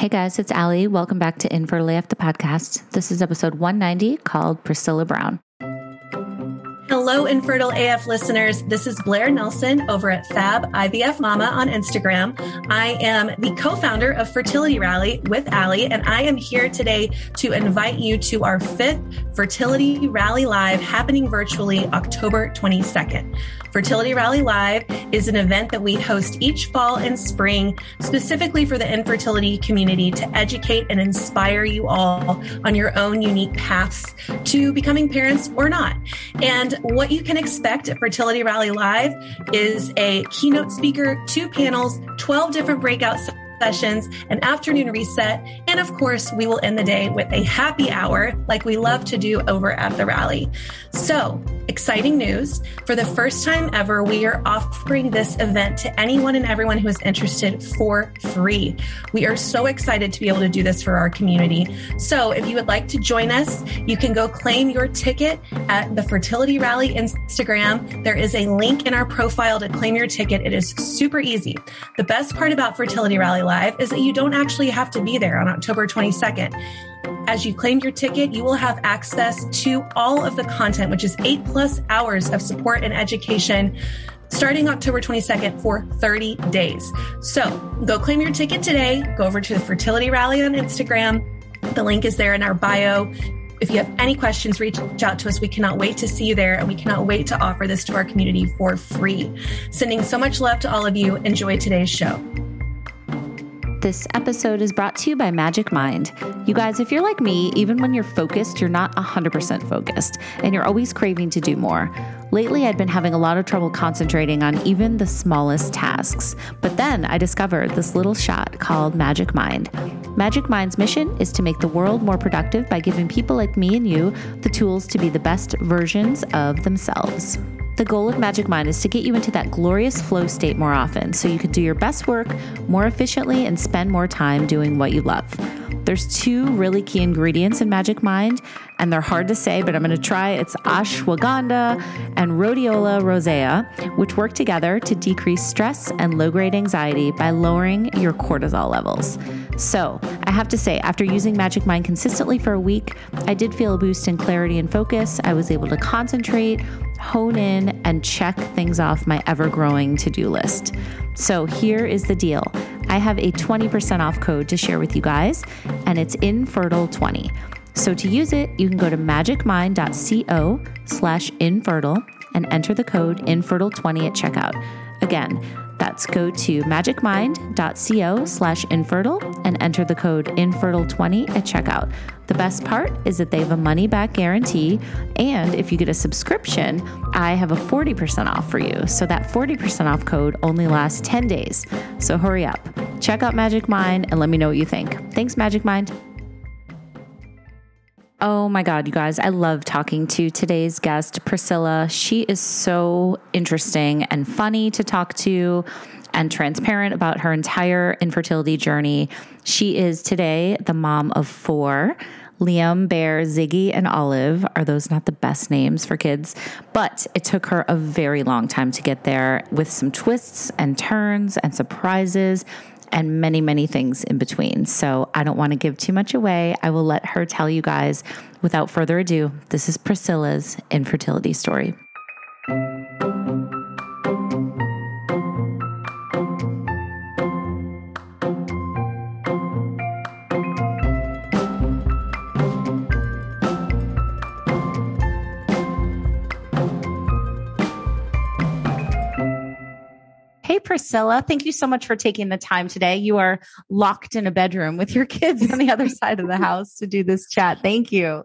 Hey guys, it's Allie. Welcome back to Infertile AF the podcast. This is episode 190 called Priscilla Brown. Hello, Infertile AF listeners. This is Blair Nelson over at Fab IVF Mama on Instagram. I am the co founder of Fertility Rally with Allie, and I am here today to invite you to our fifth Fertility Rally Live happening virtually October 22nd. Fertility Rally Live is an event that we host each fall and spring specifically for the infertility community to educate and inspire you all on your own unique paths to becoming parents or not. And what you can expect at Fertility Rally Live is a keynote speaker, two panels, 12 different breakout sessions, an afternoon reset, and of course, we will end the day with a happy hour like we love to do over at the rally. So, exciting news. For the first time ever, we are offering this event to anyone and everyone who is interested for free. We are so excited to be able to do this for our community. So, if you would like to join us, you can go claim your ticket at the Fertility Rally Instagram. There is a link in our profile to claim your ticket. It is super easy. The best part about Fertility Rally Live is that you don't actually have to be there on October 22nd. As you claim your ticket, you will have access to all of the content, which is eight plus hours of support and education starting October 22nd for 30 days. So go claim your ticket today. Go over to the Fertility Rally on Instagram. The link is there in our bio. If you have any questions, reach out to us. We cannot wait to see you there and we cannot wait to offer this to our community for free. Sending so much love to all of you. Enjoy today's show. This episode is brought to you by Magic Mind. You guys, if you're like me, even when you're focused, you're not 100% focused and you're always craving to do more. Lately, I'd been having a lot of trouble concentrating on even the smallest tasks. But then I discovered this little shot called Magic Mind. Magic Mind's mission is to make the world more productive by giving people like me and you the tools to be the best versions of themselves. The goal of Magic Mind is to get you into that glorious flow state more often so you can do your best work more efficiently and spend more time doing what you love. There's two really key ingredients in Magic Mind, and they're hard to say, but I'm going to try. It's ashwagandha and rhodiola rosea, which work together to decrease stress and low grade anxiety by lowering your cortisol levels. So, I have to say, after using Magic Mind consistently for a week, I did feel a boost in clarity and focus. I was able to concentrate, hone in, and check things off my ever growing to do list. So here is the deal I have a 20% off code to share with you guys, and it's infertile20. So to use it, you can go to magicmind.co slash infertile and enter the code infertile20 at checkout. Again, that's go to magicmind.co slash infertile and enter the code infertile20 at checkout. The best part is that they have a money back guarantee. And if you get a subscription, I have a 40% off for you. So that 40% off code only lasts 10 days. So hurry up. Check out Magic Mind and let me know what you think. Thanks, Magic Mind. Oh my God, you guys, I love talking to today's guest, Priscilla. She is so interesting and funny to talk to and transparent about her entire infertility journey. She is today the mom of four. Liam, Bear, Ziggy, and Olive are those not the best names for kids? But it took her a very long time to get there with some twists and turns and surprises and many, many things in between. So I don't want to give too much away. I will let her tell you guys. Without further ado, this is Priscilla's infertility story. Priscilla. Thank you so much for taking the time today. You are locked in a bedroom with your kids on the other side of the house to do this chat. Thank you.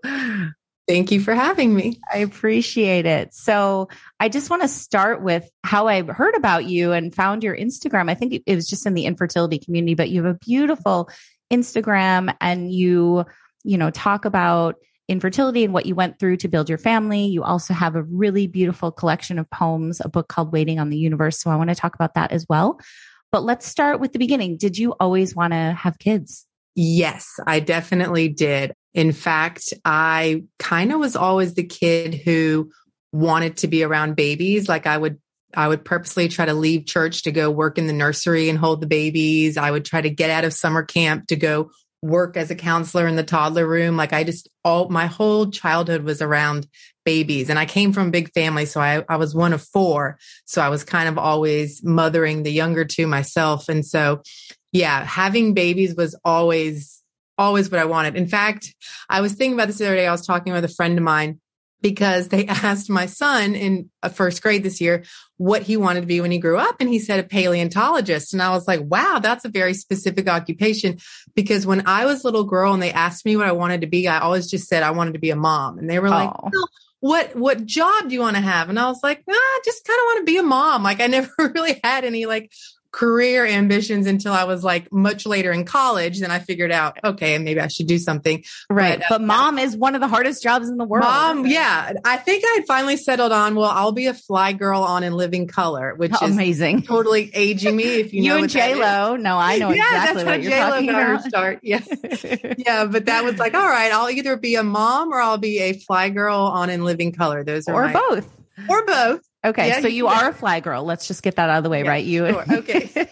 Thank you for having me. I appreciate it. So, I just want to start with how I heard about you and found your Instagram. I think it was just in the infertility community, but you have a beautiful Instagram and you, you know, talk about infertility and what you went through to build your family. You also have a really beautiful collection of poems, a book called Waiting on the Universe. So I want to talk about that as well. But let's start with the beginning. Did you always want to have kids? Yes, I definitely did. In fact, I kind of was always the kid who wanted to be around babies. Like I would I would purposely try to leave church to go work in the nursery and hold the babies. I would try to get out of summer camp to go work as a counselor in the toddler room. Like I just all my whole childhood was around babies and I came from a big family. So I, I was one of four. So I was kind of always mothering the younger two myself. And so, yeah, having babies was always, always what I wanted. In fact, I was thinking about this the other day. I was talking with a friend of mine because they asked my son in first grade this year what he wanted to be when he grew up. And he said a paleontologist. And I was like, wow, that's a very specific occupation. Because when I was a little girl and they asked me what I wanted to be, I always just said I wanted to be a mom. And they were like, oh. what, what job do you want to have? And I was like, ah, I just kind of want to be a mom. Like I never really had any like career ambitions until I was like much later in college. Then I figured out, okay, maybe I should do something. Right. But, uh, but mom is one of the hardest jobs in the world. Mom, yeah. I think I finally settled on, well, I'll be a fly girl on in living color, which is amazing. Totally aging me. If you, you know and J Lo. No, I know yeah, exactly what you're J-Lo talking about. Start. Yeah. yeah. But that was like, all right, I'll either be a mom or I'll be a fly girl on in living color. Those are or my, both. Or both. Okay, yeah, so you are a fly girl. Let's just get that out of the way, yeah, right? You sure. okay.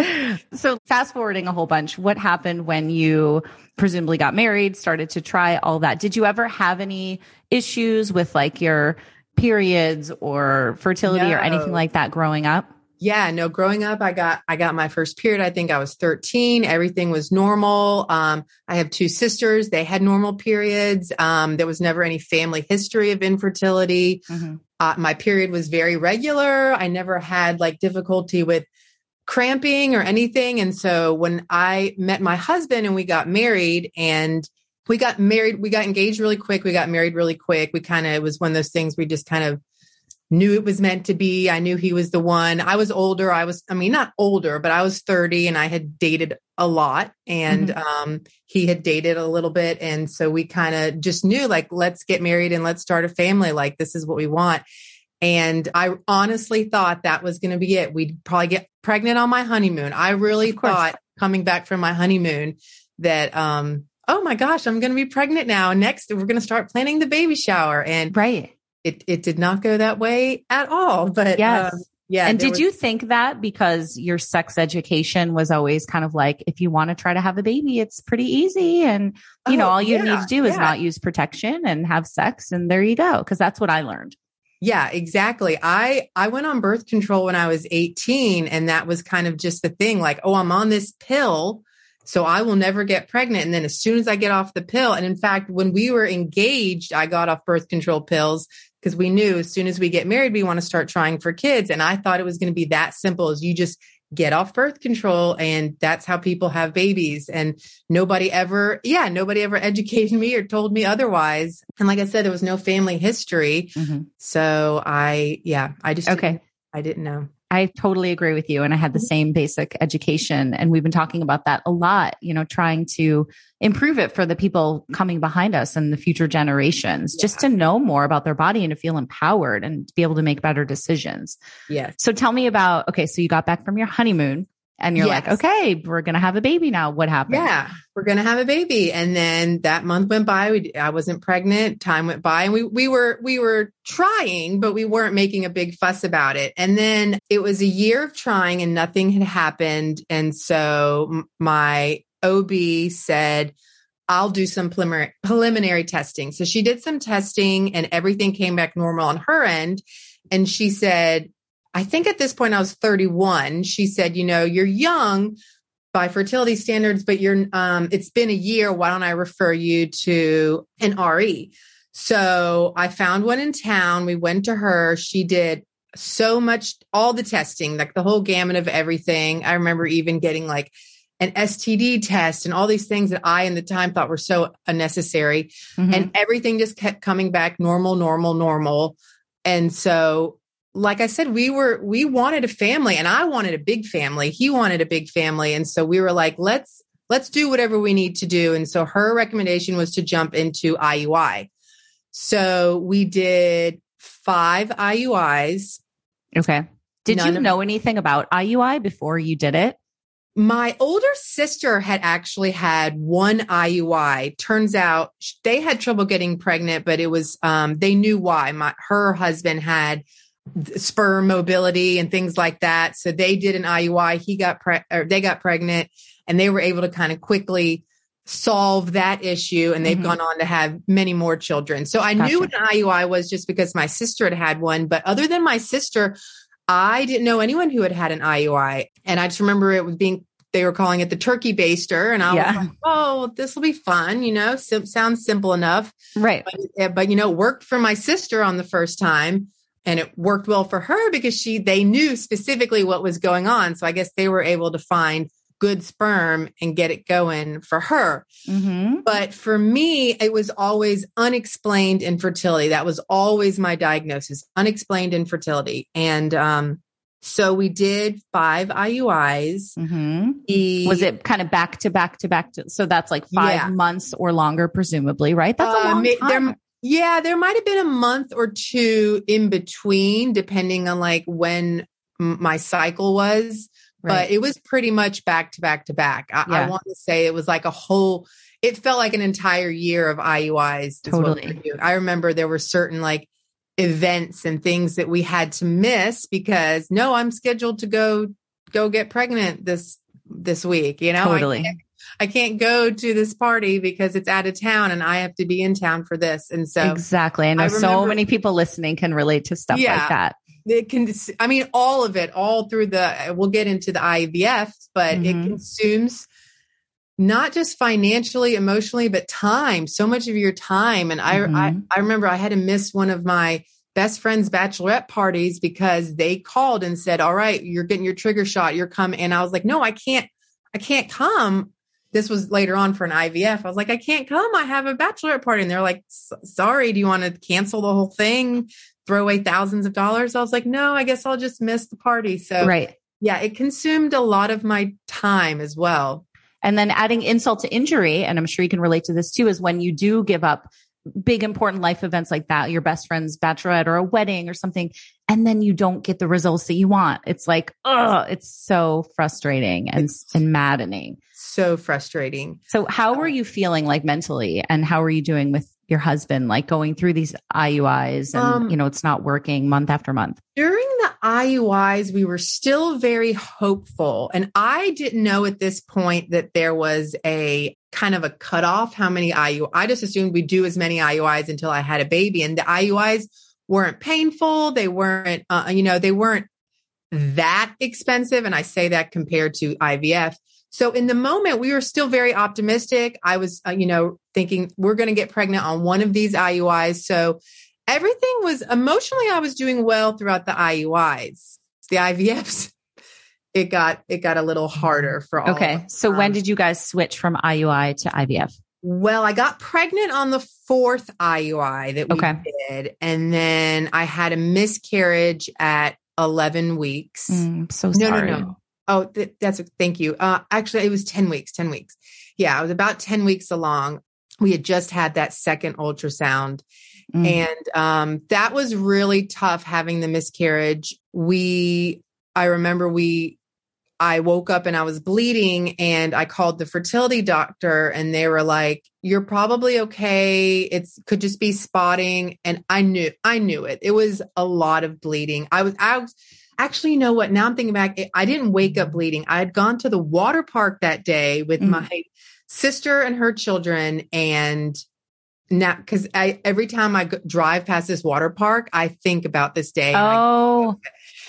so fast forwarding a whole bunch, what happened when you presumably got married, started to try all that? Did you ever have any issues with like your periods or fertility no. or anything like that growing up? Yeah, no, growing up, I got, I got my first period. I think I was 13. Everything was normal. Um, I have two sisters. They had normal periods. Um, there was never any family history of infertility. Mm-hmm. Uh, my period was very regular. I never had like difficulty with cramping or anything. And so when I met my husband and we got married and we got married, we got engaged really quick. We got married really quick. We kind of, it was one of those things we just kind of knew it was meant to be. I knew he was the one. I was older. I was, I mean, not older, but I was 30 and I had dated a lot and mm-hmm. um, he had dated a little bit. And so we kind of just knew like, let's get married and let's start a family. Like, this is what we want. And I honestly thought that was going to be it. We'd probably get pregnant on my honeymoon. I really thought coming back from my honeymoon that, um, oh my gosh, I'm going to be pregnant now. Next, we're going to start planning the baby shower. And right it it did not go that way at all. But yes. Um, yeah. And did was- you think that because your sex education was always kind of like, if you want to try to have a baby, it's pretty easy. And, you oh, know, all you yeah, need to do is yeah. not use protection and have sex. And there you go. Cause that's what I learned. Yeah, exactly. I I went on birth control when I was 18 and that was kind of just the thing like, oh, I'm on this pill, so I will never get pregnant and then as soon as I get off the pill and in fact when we were engaged, I got off birth control pills because we knew as soon as we get married, we want to start trying for kids. And I thought it was going to be that simple as you just get off birth control and that's how people have babies. And nobody ever, yeah, nobody ever educated me or told me otherwise. And like I said, there was no family history. Mm-hmm. So I, yeah, I just, okay. I didn't know. I totally agree with you. And I had the mm-hmm. same basic education. And we've been talking about that a lot, you know, trying to improve it for the people coming behind us and the future generations, yeah. just to know more about their body and to feel empowered and to be able to make better decisions. Yeah. So tell me about, okay, so you got back from your honeymoon and you're yes. like, okay, we're going to have a baby now. What happened? Yeah, we're going to have a baby. And then that month went by. We, I wasn't pregnant. Time went by and we, we were, we were trying, but we weren't making a big fuss about it. And then it was a year of trying and nothing had happened. And so my OB said, I'll do some preliminary, preliminary testing. So she did some testing and everything came back normal on her end. And she said, I think at this point I was 31. She said, you know, you're young by fertility standards, but you're, um, it's been a year. Why don't I refer you to an RE? So I found one in town. We went to her. She did so much, all the testing, like the whole gamut of everything. I remember even getting like an STD test and all these things that I in the time thought were so unnecessary. Mm-hmm. And everything just kept coming back normal, normal, normal. And so like I said, we were, we wanted a family and I wanted a big family. He wanted a big family. And so we were like, let's, let's do whatever we need to do. And so her recommendation was to jump into IUI. So we did five IUIs. Okay. Did None you know anything about IUI before you did it? My older sister had actually had one IUI. Turns out they had trouble getting pregnant, but it was um, they knew why. My her husband had sperm mobility and things like that. So they did an IUI. He got pre- or they got pregnant and they were able to kind of quickly solve that issue and they've mm-hmm. gone on to have many more children. So I gotcha. knew what an IUI was just because my sister had had one, but other than my sister, I didn't know anyone who had had an IUI. And I just remember it was being they were calling it the turkey baster and i yeah. was like oh this will be fun you know Sim- sounds simple enough right but, but you know worked for my sister on the first time and it worked well for her because she they knew specifically what was going on so i guess they were able to find good sperm and get it going for her mm-hmm. but for me it was always unexplained infertility that was always my diagnosis unexplained infertility and um so we did five IUIs. Mm-hmm. He, was it kind of back to back to back to? So that's like five yeah. months or longer, presumably, right? That's a uh, long time. There, yeah, there might have been a month or two in between, depending on like when my cycle was. Right. But it was pretty much back to back to back. I, yeah. I want to say it was like a whole. It felt like an entire year of IUIs. Totally. I remember there were certain like events and things that we had to miss because no, I'm scheduled to go go get pregnant this this week. You know, totally. I can't, go to this party because it's out of town and I have to be in town for this. And so exactly, I know I remember, so many people listening can relate to stuff yeah, like that. It can, I mean, all of it, all through the. We'll get into the IVF, but mm-hmm. it consumes not just financially, emotionally, but time, so much of your time. And I, mm-hmm. I, I remember I had to miss one of my best friend's bachelorette parties because they called and said, all right, you're getting your trigger shot. You're coming. And I was like, no, I can't, I can't come. This was later on for an IVF. I was like, I can't come. I have a bachelorette party. And they're like, sorry, do you want to cancel the whole thing? Throw away thousands of dollars? I was like, no, I guess I'll just miss the party. So, right. Yeah, it consumed a lot of my time as well. And then adding insult to injury, and I'm sure you can relate to this too, is when you do give up big important life events like that, your best friend's bachelorette or a wedding or something, and then you don't get the results that you want. It's like, oh, it's so frustrating and, and maddening. So frustrating. So how were you feeling like mentally and how are you doing with your husband, like going through these IUIs and, um, you know, it's not working month after month? During the IUIs, we were still very hopeful. And I didn't know at this point that there was a kind of a cutoff how many IUI. I just assumed we do as many IUIs until I had a baby. And the IUIs weren't painful. They weren't, uh, you know, they weren't that expensive. And I say that compared to IVF. So in the moment, we were still very optimistic. I was, uh, you know, thinking we're going to get pregnant on one of these IUIs. So everything was emotionally, I was doing well throughout the IUIs. The IVFs, it got it got a little harder for all. Okay, so um, when did you guys switch from IUI to IVF? Well, I got pregnant on the fourth IUI that we okay. did, and then I had a miscarriage at eleven weeks. Mm, so sorry. No, no, no. Oh, th- that's a, thank you. Uh, actually, it was 10 weeks, 10 weeks. Yeah, I was about 10 weeks along. We had just had that second ultrasound. Mm. And um, that was really tough having the miscarriage. We, I remember we, I woke up and I was bleeding and I called the fertility doctor and they were like, you're probably okay. It's could just be spotting. And I knew, I knew it. It was a lot of bleeding. I was, I was, actually, you know what? Now I'm thinking back, I didn't wake up bleeding. I had gone to the water park that day with mm. my sister and her children. And now, because I every time I drive past this water park, I think about this day. Oh,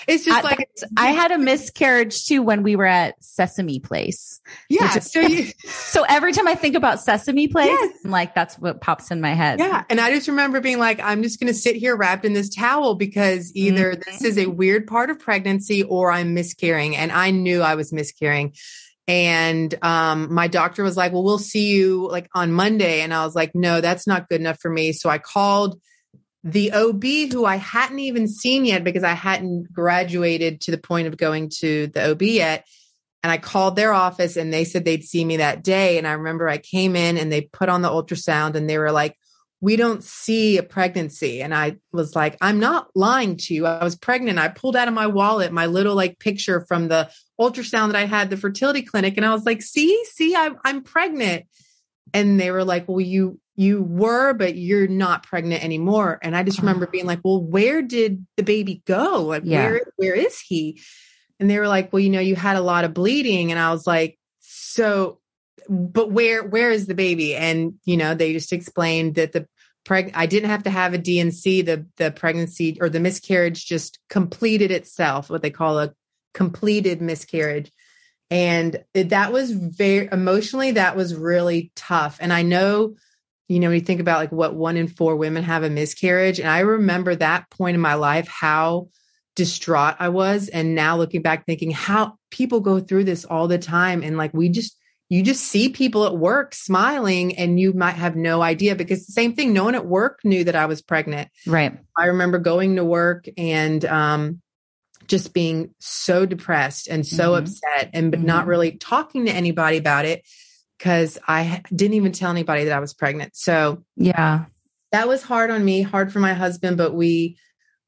it's just I, like I had a miscarriage too when we were at Sesame Place. Yeah. Is, so you, so every time I think about Sesame Place, yes. like that's what pops in my head. Yeah. And I just remember being like, I'm just going to sit here wrapped in this towel because either mm-hmm. this is a weird part of pregnancy or I'm miscarrying. And I knew I was miscarrying. And um, my doctor was like, Well, we'll see you like on Monday. And I was like, No, that's not good enough for me. So I called the OB who I hadn't even seen yet because I hadn't graduated to the point of going to the OB yet. And I called their office and they said they'd see me that day. And I remember I came in and they put on the ultrasound and they were like, we don't see a pregnancy. And I was like, I'm not lying to you. I was pregnant. I pulled out of my wallet my little like picture from the ultrasound that I had the fertility clinic. And I was like, see, see, I'm, I'm pregnant. And they were like, well, you, you were, but you're not pregnant anymore. And I just ah. remember being like, well, where did the baby go? Like, Yeah. where, where is he? And they were like, well, you know, you had a lot of bleeding. And I was like, so, but where, where is the baby? And, you know, they just explained that the preg, I didn't have to have a DNC. The, the pregnancy or the miscarriage just completed itself, what they call a completed miscarriage. And that was very emotionally, that was really tough. And I know, you know, when you think about like what one in four women have a miscarriage. And I remember that point in my life, how distraught I was. And now looking back, thinking how people go through this all the time. And like we just, you just see people at work smiling and you might have no idea because the same thing, no one at work knew that I was pregnant. Right. I remember going to work and um, just being so depressed and so Mhm. upset and but not Mhm. really talking to anybody about it because I didn't even tell anybody that I was pregnant. So Yeah. that was hard on me, hard for my husband, but we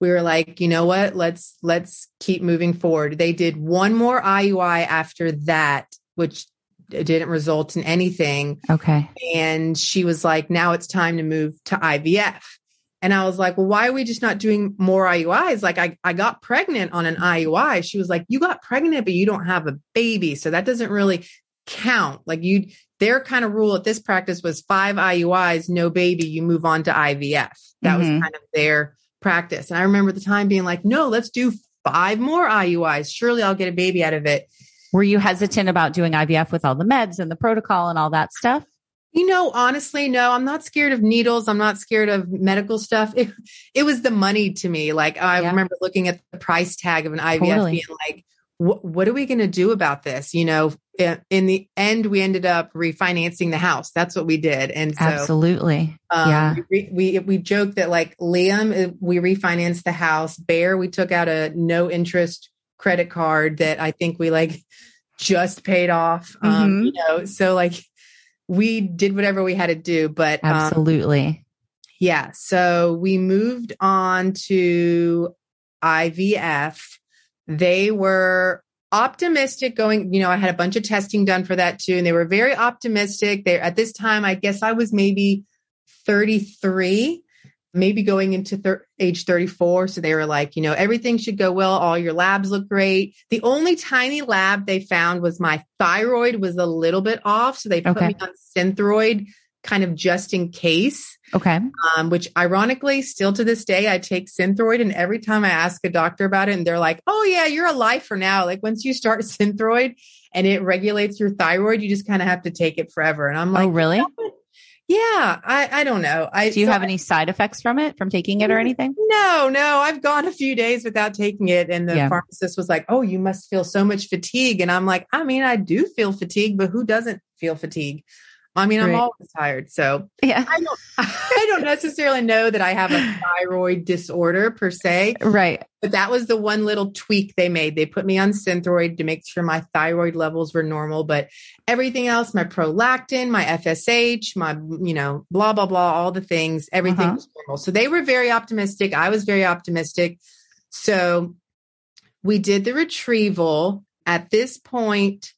we were like, you know what? Let's let's keep moving forward. They did one more IUI after that, which didn't result in anything Okay. and she was like, now it's time to move to IVF. And I was like, well, why are we just not doing more IUIs? Like, I, I got pregnant on an IUI. She was like, you got pregnant, but you don't have a baby. So that doesn't really count. Like, you, their kind of rule at this practice was five IUIs, no baby, you move on to IVF. That was Mhm. kind of their practice. And I remember the time being like, no, let's do five more IUIs. Surely I'll get a baby out of it. Were you hesitant about doing IVF with all the meds and the protocol and all that stuff? You know, honestly, no, I'm not scared of needles. I'm not scared of medical stuff. It, it was the money to me. Like I Yeah. remember looking at the price tag of an IVF Totally. being like, what, what are we going to do about this? You know, in, the end, we ended up refinancing the house. That's what we did. And so, Absolutely. um, yeah. we, we, we joked that like Liam, uh, we refinanced the house. Bear, we took out a no interest credit card that I think we like just paid off. Um, Mhm. you know, so like we did whatever we had to do, but um, Absolutely. yeah. So we moved on to IVF. They were optimistic going, you know, I had a bunch of testing done for that too. And they were very optimistic. They at this time, I guess I was maybe 33, maybe going into thir- age 34. So they were like, you know, everything should go well. All your labs look great. The only tiny lab they found was my thyroid was a little bit off. So they put Okay. me on Synthroid kind of just in case okay. um, which ironically, still to this day, I take Synthroid. And every time I ask a doctor about it, and they're like, oh, yeah, you're a for now. Like once you start Synthroid and it regulates your thyroid, you just kind of have to take it forever. And I'm like, oh, really? yeah, I, I don't know. I, Do you so have any side effects from it, from taking it or anything? No, no, I've gone a few days without taking it. And the Yeah. pharmacist was like, oh, you must feel so much fatigue. And I'm like, I mean, I do feel fatigue, but who doesn't feel fatigue? I mean, I'm always tired. So Yeah. I don't, I don't necessarily know that I have a thyroid disorder per se, Right. but that was the one little tweak they made. They put me on Synthroid to make sure my thyroid levels were normal, but everything else, my prolactin, my FSH, my, you know, blah, blah, blah, all the things, everything Uh-huh. was normal. So they were very optimistic. I was very optimistic. So we did the retrieval at this point.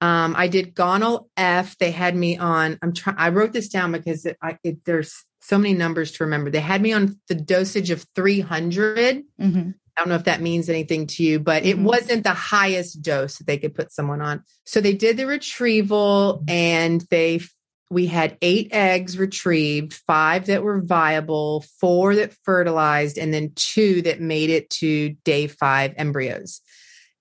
Um, I did Gonal F. They had me on. I'm trying. I wrote this down because it, I, it, there's so many numbers to remember. They had me on the dosage of 300. Mhm. I don't know if that means anything to you, but it Mhm. wasn't the highest dose that they could put someone on. So they did the retrieval, and they we had eight eggs retrieved, five that were viable, four that fertilized, and then two that made it to day five embryos.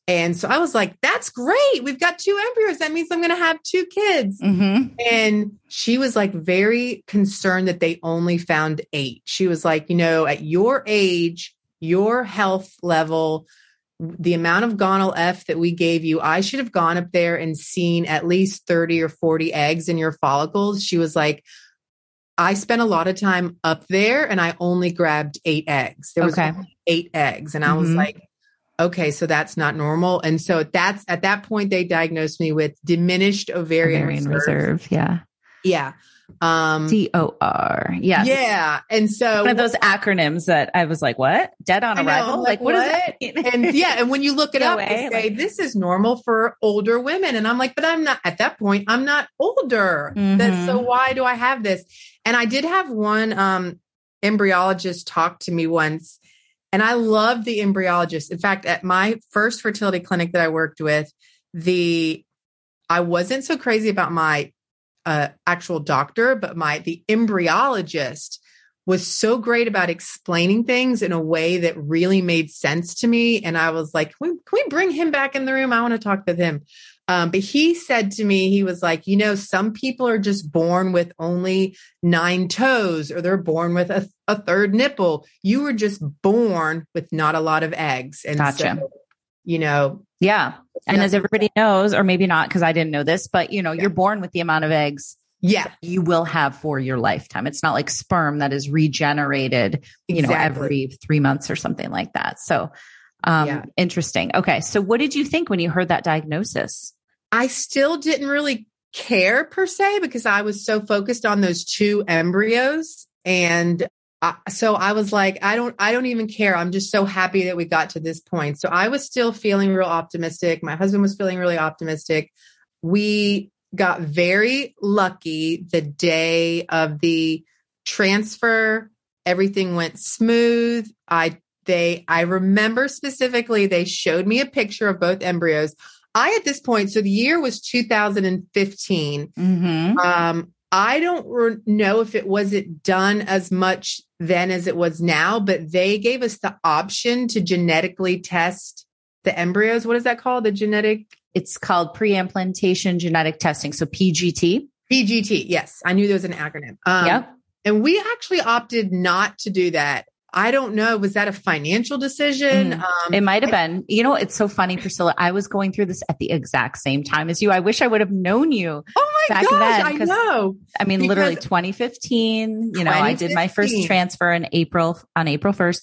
And so I was like, that's great. We've got two embryos. That means I'm going to have two kids. Mhm. And she was like very concerned that they only found eight. She was like, you know, at your age, your health level, the amount of gonal F that we gave you, I should have gone up there and seen at least 30 or 40 eggs in your follicles. She was like, I spent a lot of time up there and I only grabbed eight eggs. There was Okay. only eight eggs. And I was Mhm. like, okay, so that's not normal. And so that's at that point, they diagnosed me with diminished ovarian, Ovarian reserve. reserve. Yeah. Yeah. Um, D O R. Yeah. yeah. And so, One of those acronyms that I was like, what? Dead on I know, arrival? Like, like, what does what? that and yeah, and when you look it up, DOA, they say like- this is normal for older women. And I'm like, but I'm not at that point, I'm not older. That, Mhm. so why do I have this? And I did have one um, embryologist talk to me once, and I love the embryologist. In fact, at my first fertility clinic that I worked with, the I wasn't so crazy about my uh, actual doctor, but my the embryologist was so great about explaining things in a way that really made sense to me. And I was like, can we, can we bring him back in the room? I want to talk with him. Um, but he said to me, he was like, you know, some people are just born with only nine toes or they're born with a, a third nipple. You were just born with not a lot of eggs. And Gotcha. so, you know, Yeah. And as everybody knows, or maybe not because I didn't know this, but you know, Yeah. you're born with the amount of eggs yeah, you will have for your lifetime. It's not like sperm that is regenerated, you know, every three months or something like that. So, um, Yeah. interesting. Okay. So what did you think when you heard that diagnosis? I still didn't really care per se because I was so focused on those two embryos. And I, so I was like, I don't, I don't even care. I'm just so happy that we got to this point. So I was still feeling real optimistic. My husband was feeling really optimistic. We got very lucky the day of the transfer. Everything went smooth. I, they, I remember specifically, they showed me a picture of both embryos. I, at this point, so the year was 2015. Mm-hmm. Um, I don't re- know if it wasn't done as much then as it was now, but they gave us the option to genetically test the embryos. What is that called? The genetic It's called pre-implantation genetic testing. So PGT. PGT. Yes, I knew there was an acronym. Um, yep. And we actually opted not to do that. I don't know. Was that a financial decision? Mhm. Um, It might have been. You know, it's so funny, Priscilla. I was going through this at the exact same time as you. I wish I would have known you. oh my back gosh, then, I know. I mean, Because- literally 2015. You know, I did my first transfer in April on April 1st.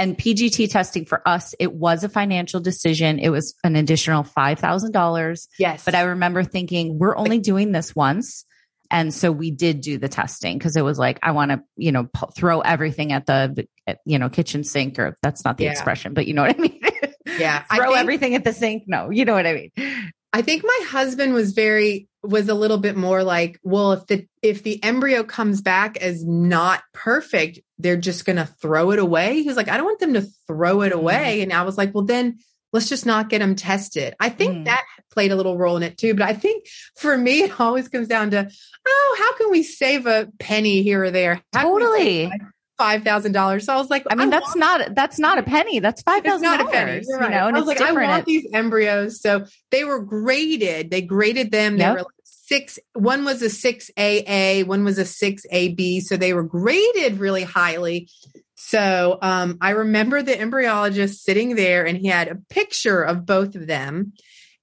And PGT testing for us, it was a financial decision. It was an additional $5,000. Yes. But I remember thinking, we're only doing this once. And so we did do the testing because it was like, I want to, you know, throw everything at the, at, you know, kitchen sink, or that's not the Yeah. expression, but you know what I mean? Yeah, throw think- everything at the sink. No, you know what I mean? I think my husband was very was a little bit more like, well, if the if the embryo comes back as not perfect, they're just going to throw it away. He was like, I don't want them to throw it Mm. away. And I was like, well, then let's just not get them tested. I think Mm. that played a little role in it too. But I think for me, it always comes down to, oh, how can we save a penny here or there? How can we save Totally. Five thousand dollars. So I was like, I mean, want that's not, that's not a penny. That's $5,000. it's not a penny. You're You right. know, and I it's was like, I want these embryos. So they were graded. They graded them. They Yep. were like six. One was a six AA. One was a six AB. So they were graded really highly. So um, I remember the embryologist sitting there, and he had a picture of both of them,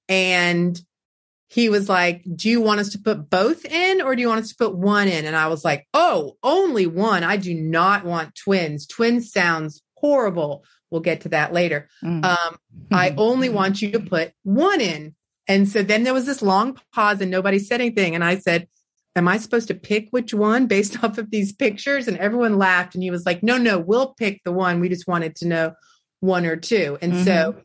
and he was like, Do you want us to put both in or do you want us to put one in? And I was like, Oh, only one. I do not want twins. Twins sounds horrible. We'll get to that later. Mm. Um, I only want you to put one in. And so then there was this long pause and nobody said anything. And I said, Am I supposed to pick which one based off of these pictures? And everyone laughed. And he was like, No, no, we'll pick the one. We just wanted to know one or two. And so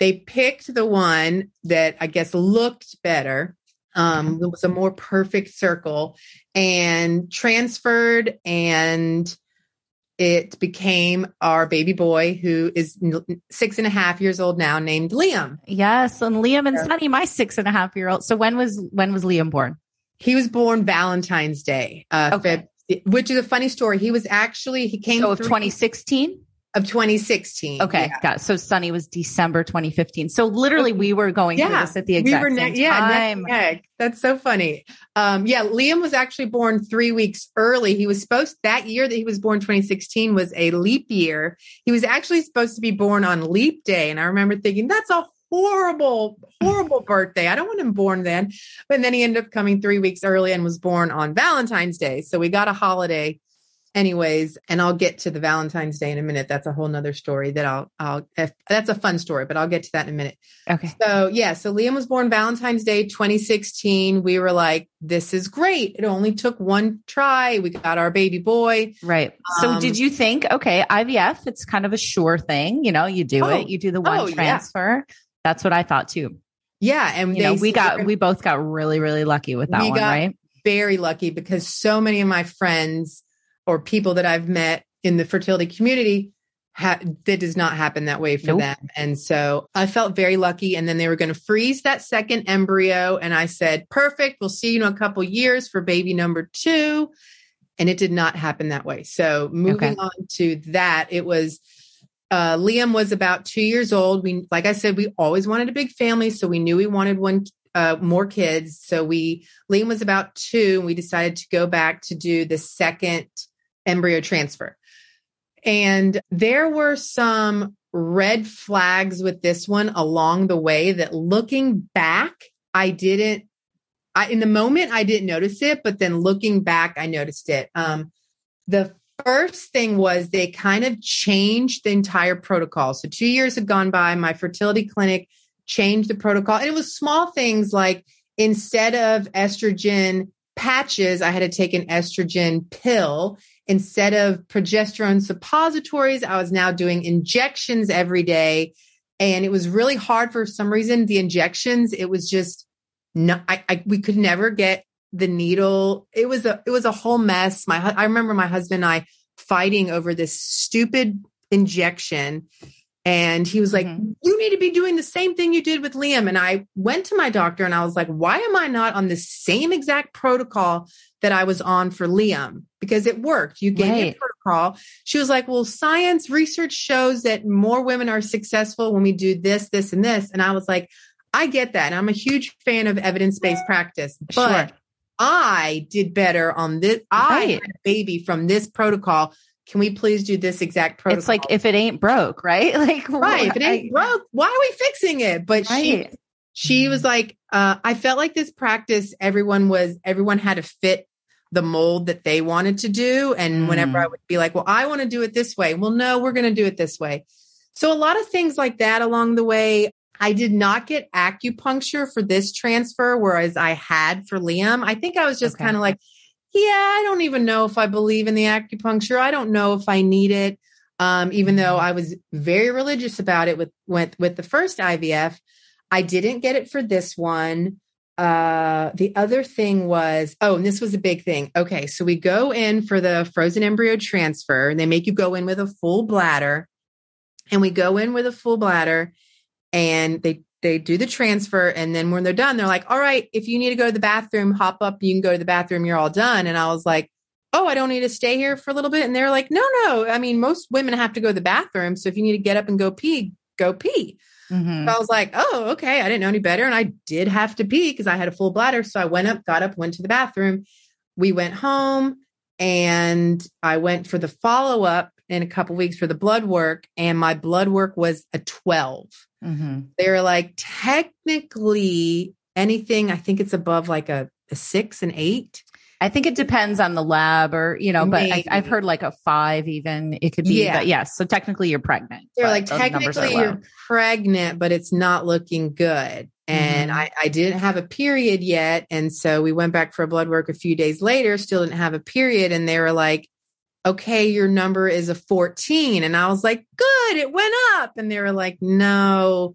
they picked the one that I guess looked better. Um, it was a more perfect circle and transferred and it became our baby boy who is six and a half years old now named Liam. Yes, and Liam and. Sunny, my six and a half year old. So when was when was Liam born? He was born Valentine's Day, uh, Okay. Feb- which is a funny story. He was actually, he came So of 2016. Of 2016. Okay, Yeah. got it. so Sunny was December 2015. So literally, we were going through Yeah, this at the we exact were same ne- yeah, neck time. and. That's so funny. Um, yeah, Liam was actually born three weeks early. He was supposed that year that he was born, 2016, was a leap year. He was actually supposed to be born on leap day, and I remember thinking that's a horrible, horrible birthday. I don't want him born then. But then he ended up coming three weeks early and was born on Valentine's Day. So we got a holiday anyways and i'll get to the valentine's day in a minute that's a whole nother story that i'll i'll if, that's a fun story but i'll get to that in a minute Okay, so yeah, so Liam was born Valentine's Day 2016. We were like, this is great. It only took one try. We got our baby boy. right. So Um, did you think, okay, IVF? It's kind of a sure thing. You know, you do Oh, it. You do the one oh, yeah. transfer. That's what I thought too. Yeah, and You know, we got we both got really really lucky with that We one, got- right? very lucky because so many of my friends or people that I've met in the fertility community ha- that does not happen that way for Nope. them. And so I felt very lucky. And then they were going to freeze that second embryo. And I said, perfect. We'll see you in a couple years for baby number two. And it did not happen that way. So moving Okay. on to that, it was uh, Liam was about two years old. We, like I said, we always wanted a big family, so we knew we wanted one uh, more kids. So we Liam was about two, and we decided to go back to do the second embryo transfer. And there were some red flags with this one along the way that looking back, I didn't. I, in the moment, I didn't notice it, but then looking back, I noticed it. Um, the first thing was they kind of changed the entire protocol. So two years had gone by. My fertility clinic changed the protocol, and it was small things like instead of estrogen patches, I had to take an estrogen pill. Instead of progesterone suppositories, I was now doing injections every day. And it was really hard for some reason. The injections, it was just no, I, I we could never get the needle. It was a it was a whole mess. My I remember my husband and I fighting over this stupid injection. And he was like, Mhm. You need to be doing the same thing you did with Liam. And I went to my doctor and I was like, Why am I not on the same exact protocol that I was on for Liam? Because it worked. You gave me a protocol. She was like, Well, science research shows that more women are successful when we do this, this, and this. And I was like, I get that. And I'm a huge fan of evidence based practice, but Sure. I did better on this. I had a baby from this protocol. Can we please do this exact protocol? It's like if it ain't broke, right? Like right. If it ain't I- broke, why are we fixing it? But she Right. she was like, uh, I felt like this practice, everyone was everyone had to fit the mold that they wanted to do. And whenever Mm. I would be like, Well, I want to do it this way. Well, no, we're gonna do it this way. So a lot of things like that along the way. I did not get acupuncture for this transfer, whereas I had for Liam. I think I was just Okay. kind of like, yeah, I don't even know if I believe in the acupuncture. I don't know if I need it. Um, even though I was very religious about it with, with with the first IVF, I didn't get it for this one. Uh, the other thing was, oh, and this was a big thing. Okay, so we go in for the frozen embryo transfer, and they make you go in with a full bladder, and we go in with a full bladder, and they they do the transfer, and then when they're done, they're like, "All right, if you need to go to the bathroom, hop up. You can go to the bathroom. You're all done." And I was like, "Oh, I don't need to stay here for a little bit." And they're like, "No, no. I mean, most women have to go to the bathroom, so if you need to get up and go pee, go pee." Mhm. I was like, oh, okay. I didn't know any better. And I did have to pee because I had a full bladder. So I went up, got up, went to the bathroom. We went home and I went for the follow up in a couple weeks for the blood work. And my blood work was a 12. Mhm. They're like, technically, anything, I think it's above like a, a six, and eight. I think it depends on the lab or, you know, but I. I've heard like a five even it could be, Yeah. but yes. So technically you're pregnant. They're like, those numbers are technically, you're pregnant, but it's not looking good. And Mhm. I, I didn't have a period yet. And so we went back for a blood work a few days later, still didn't have a period. And they were like, okay, your number is a 14. And I was like, good, it went up. And they were like, no,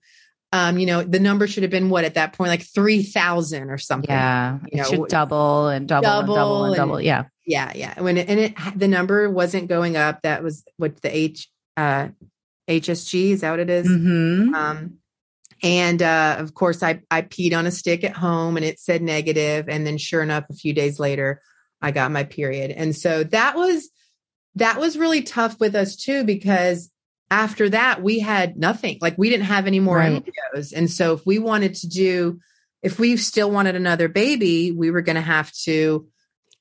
um, you know, the number should have been what at that point, like 3,000 or something. Yeah. You it know, should double and double, and double double and double. Yeah. Yeah. Yeah. When it, and it, the number wasn't going up. That was what the H, uh, HSG is that what it is? hmm Um, and uh, of course, I, I peed on a stick at home and it said negative. And then, sure enough, a few days later, I got my period. And so that was that was really tough with us too because after that we had nothing. Like we didn't have any more Right. embryos. And so if we wanted to do, if we still wanted another baby, we were going to have to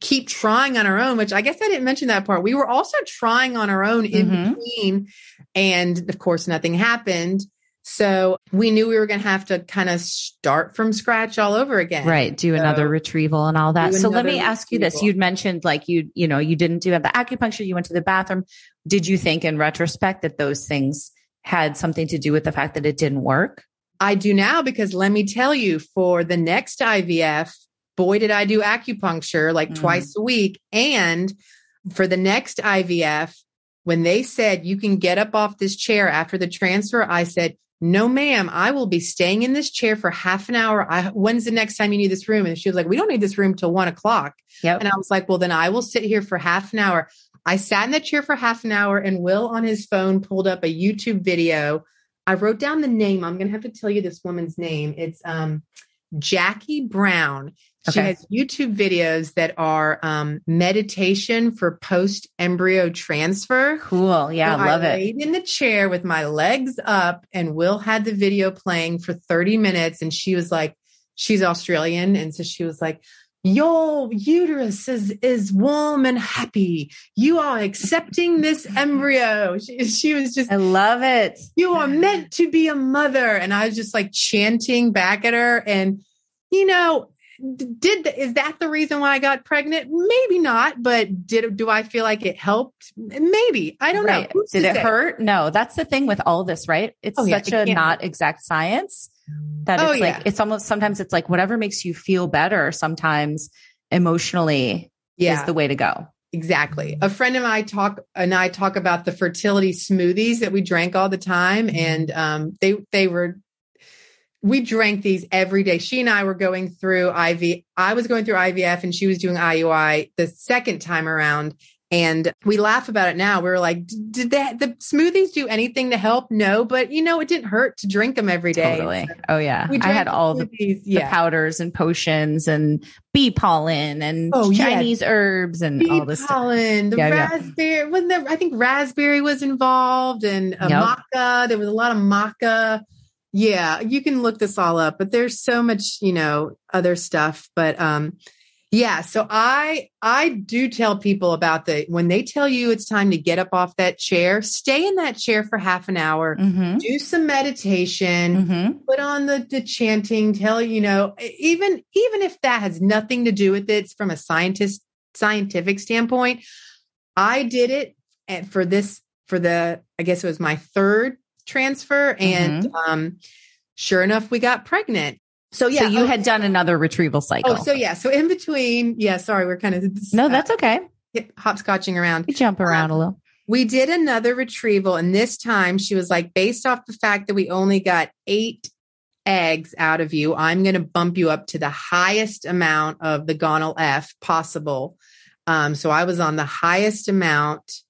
keep trying on our own. Which I guess I didn't mention that part. We were also trying on our own in Mhm. between, and of course, nothing happened. So we knew we were going to have to kind of start from scratch all over again. Right. Do another retrieval and all that. So let me ask you this. You'd mentioned like you, you know, you didn't do the acupuncture, you went to the bathroom. Did you think in retrospect that those things had something to do with the fact that it didn't work? I do now because let me tell you, for the next IVF, boy, did I do acupuncture like Mm. twice a week. And for the next IVF, when they said you can get up off this chair after the transfer, I said, no, ma'am, I will be staying in this chair for half an hour. I, when's the next time you need this room? And she was like, we don't need this room till one o'clock. Yep. And I was like, well, then I will sit here for half an hour. I sat in the chair for half an hour and Will on his phone pulled up a YouTube video. I wrote down the name. I'm going to have to tell you this woman's name. It's um, Jackie Brown. She Okay. has YouTube videos that are um, meditation for post embryo transfer. Cool. Yeah, I love it. laid in the chair with my legs up, and Will had the video playing for 30 minutes. And she was like, she's Australian. And so she was like, Your uterus is, is warm and happy. You are accepting this embryo. She, she was just, I love it. You are meant to be a mother. And I was just like chanting back at her. And, you know, did the, is that the reason why I got pregnant? Maybe not, but did do I feel like it helped? Maybe I don't know. Who's Did it say? hurt? No, that's the thing with all this, right? It's Oh, yeah, such it a not exact science that Oh, it's yeah. like, it's almost sometimes it's like whatever makes you feel better sometimes emotionally Yeah, is the way to go. exactly. A friend and I talk and I talk about the fertility smoothies that we drank all the time, and um, they they were. We drank these every day. She and I were going through IV. I was going through IVF and she was doing IUI the second time around. And we laugh about it now. We were like, did that the smoothies do anything to help? No, but you know, it didn't hurt to drink them every day. Totally. Oh yeah. I had all the, the yeah. powders and potions and bee pollen and Oh, yeah. Chinese herbs and Bee all this stuff. pollen, the Yeah, yeah. raspberry. Wasn't there? I think raspberry was involved, and a Yep. maca. There was a lot of maca. Yeah, you can look this all up, but there's so much, you know, other stuff. But um, yeah. So I I do tell people about the when they tell you it's time to get up off that chair, stay in that chair for half an hour, Mm-hmm. do some meditation Mm-hmm. put on the, the chanting tell you know even even if that has nothing to do with it from a scientist scientific standpoint i did it for this for the i guess it was my third transfer and um sure enough we got pregnant so yeah so you oh, had done another retrieval cycle. oh so yeah so in between yeah sorry we're kind of no, that's okay. hopscotching around You jump around a little. we did another retrieval, and this time she was like, based off the fact that we only got eight eggs out of you, I'm going to bump you up to the highest amount of the Gonal-f possible. Um, so I was on the highest amount.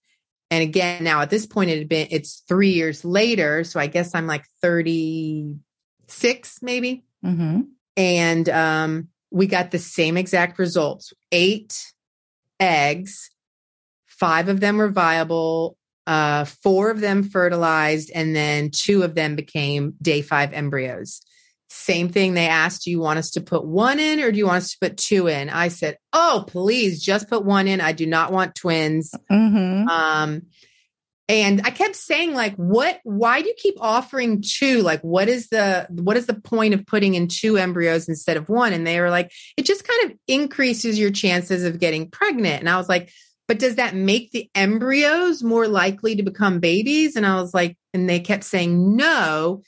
And again, now at this point, it had been, it's three years later. So I guess I'm like 36, maybe Mm-hmm. and um, we got the same exact results eight eggs five of them were viable uh, four of them fertilized and then two of them became day five embryos same thing they asked do you want us to put one in or do you want us to put two in i said oh please just put one in i do not want twins Mm-hmm. um, and I kept saying, like, what, why do you keep offering two? Like, what is the, what is the point of putting in two embryos instead of one? And they were like, it just kind of increases your chances of getting pregnant. And I was like, but does that make the embryos more likely to become babies? And I was like, and they kept saying, no,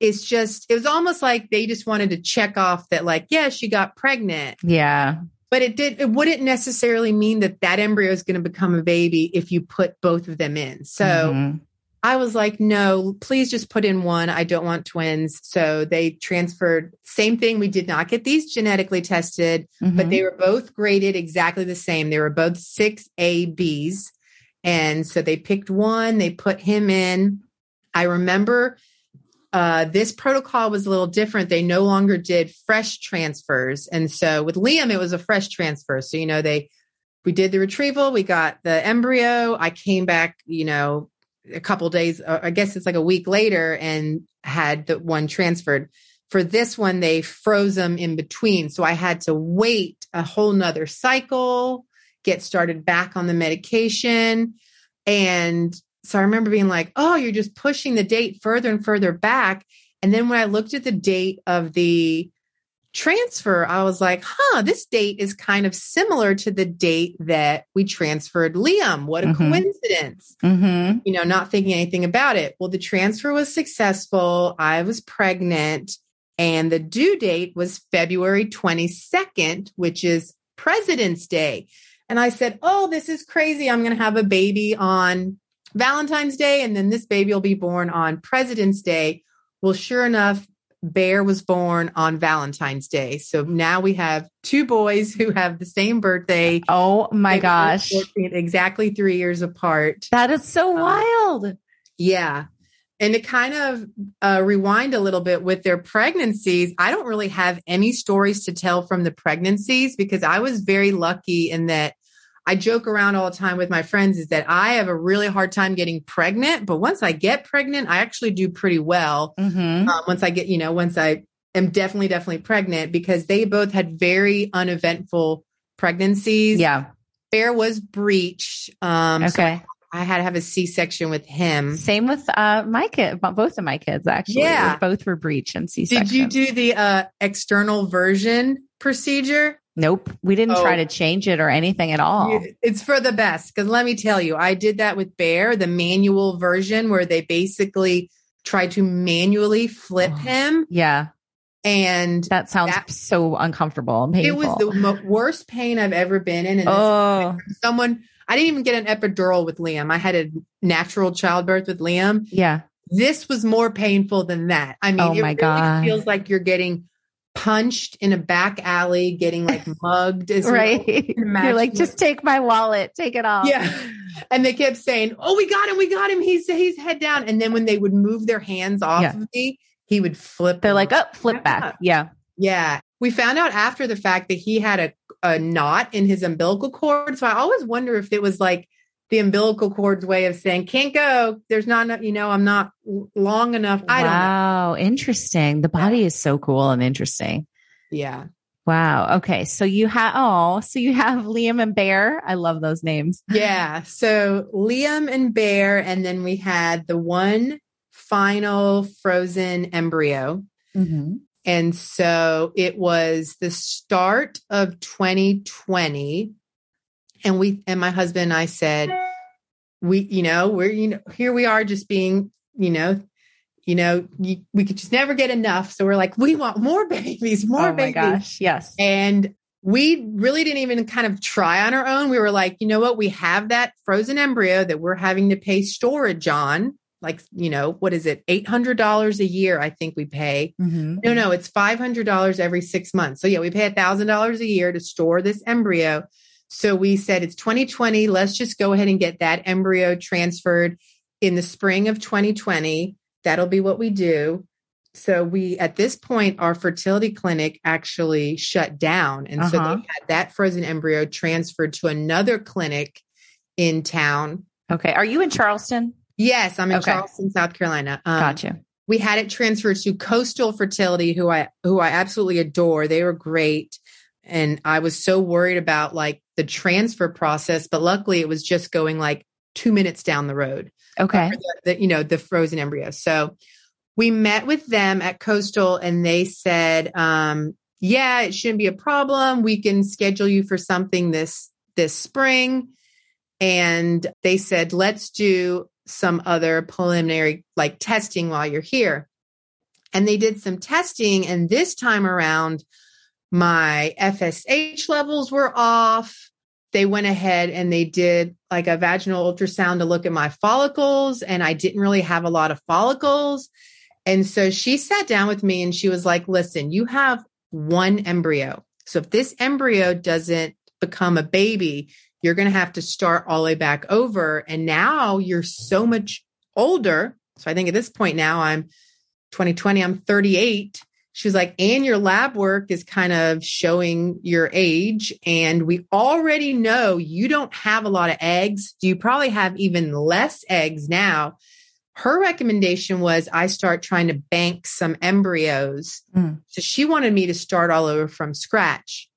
it's just, it was almost like they just wanted to check off that, like, yeah, she got pregnant. Yeah. but it did it wouldn't necessarily mean that that embryo is going to become a baby if you put both of them in. So Mhm. i was like no please just put in one. I don't want twins. So they transferred same thing. We did not get these genetically tested but Mhm. they were both graded exactly the same. They were both 6a b's. And so they picked one they put him in. I remember uh, this protocol was a little different. They no longer did fresh transfers. And so with Liam, it was a fresh transfer. So, you know, they, we did the retrieval, we got the embryo. I came back, you know, a couple days, uh, I guess it's like a week later and had the one transferred. For this one, they froze them in between. So I had to wait a whole nother cycle, get started back on the medication. And so I remember being like, oh, you're just pushing the date further and further back. And then when I looked at the date of the transfer, I was like, huh, this date is kind of similar to the date that we transferred Liam. What a Mhm. coincidence. Mhm. You know, not thinking anything about it. Well, the transfer was successful. I was pregnant, and the due date was February 22nd, which is President's Day. And I said, oh, this is crazy. I'm going to have a baby on Valentine's Day, and then this baby will be born on President's Day. Well, sure enough, Bear was born on Valentine's Day. So now we have two boys who have the same birthday. Oh my gosh. 14th, exactly three years apart. That is so Um, wild. Yeah. And to kind of uh, rewind a little bit with their pregnancies, I don't really have any stories to tell from the pregnancies because I was very lucky in that I joke around all the time with my friends is that I have a really hard time getting pregnant. But once I get pregnant, I actually do pretty well. Mhm. Um, once I get, you know, once I am definitely, definitely pregnant because they both had very uneventful pregnancies. Yeah. Bear was breached. Um, so Okay. I had to have a C section with him. Same with uh my kid, both of my kids actually. Yeah. Both were breech and C section. Did you do the uh, external version procedure? Nope. We didn't try Oh. to change it or anything at all. It's for the best. Because let me tell you, I did that with Bear, the manual version where they basically tried to manually flip Oh. him. Yeah. And That sounds That- so uncomfortable and it was the mo- worst pain I've ever been in. And oh, someone, I didn't even get an epidural with Liam. I had a natural childbirth with Liam. yeah. This was more painful than that. I mean, Oh it my really God. feels like you're getting punched in a back alley, getting like mugged. It's Right. You're like, just take my wallet, take it all. Yeah. And they kept saying, "Oh, we got him, we got him. He's he's head down." And then when they would move their hands off Yeah. of me, he would flip. They're like, oh, flip back. Yeah. "Yeah." We found out after the fact that he had a a knot in his umbilical cord. So I always wonder if it was like the umbilical cord's way of saying, "Can't go. There's not enough. You know, I'm not long enough." I wow. Interesting. The body is so cool and interesting. Yeah. Wow. Okay. So you have, oh, so you have Liam and Bear. I love those names. Yeah. So Liam and Bear, and then we had the one final frozen embryo. Mm-hmm. And so it was the start of 2020. And we, and my husband and I said, we, you know, we're, you know, here we are just being, you know, you know, you, we could just never get enough. So we're like, we want more babies, more babies. oh my babies. gosh. Yes. And we really didn't even kind of try on our own. We were like, you know what? We have that frozen embryo that we're having to pay storage on. Like, you know, what is it? $800 a year, I think we pay. Mhm. No, no, it's $500 every six months. So, yeah, we pay $1,000 a year to store this embryo. So, we said it's 2020. Let's just go ahead and get that embryo transferred in the spring of 2020. That'll be what we do. So, we, at this point, our fertility clinic actually shut down. And so, Uh-huh. they had that frozen embryo transferred to another clinic in town. Okay. Are you in Charleston? Yes, I'm in Okay. Charleston, South Carolina. Um, Gotcha. we had it transferred to Coastal Fertility, who I who I absolutely adore. They were great, and I was so worried about like the transfer process, but luckily it was just going like two minutes down the road. Okay. The, the- you know the frozen embryo. So we met with them at Coastal, and they said, um, "Yeah, it shouldn't be a problem. We can schedule you for something this this spring." And they said, "Let's do." some other preliminary like testing while you're here. And they did some testing. And this time around, my FSH levels were off. They went ahead and they did like a vaginal ultrasound to look at my follicles. And I didn't really have a lot of follicles. And so she sat down with me and she was like, listen, you have one embryo. So if this embryo doesn't become a baby, you're going to have to start all the way back over. And now you're so much older. So I think at this point now I'm 2020, I'm 38. She was like, and your lab work is kind of showing your age. And we already know you don't have a lot of eggs. Do you probably have even less eggs now. Her recommendation was I start trying to bank some embryos. Mm. So she wanted me to start all over from scratch.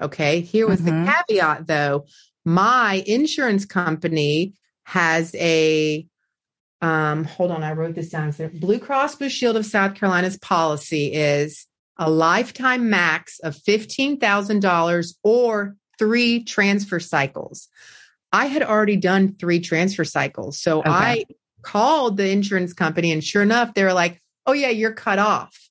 Okay. Here was Mhm. the caveat though. My insurance company has a um hold on, I wrote this down. So Blue Cross Blue Shield of South Carolina's policy is a lifetime max of $15,000 or 3 transfer cycles. I had already done 3 transfer cycles. So Okay. I called the insurance company and sure enough they were like, "Oh yeah, you're cut off."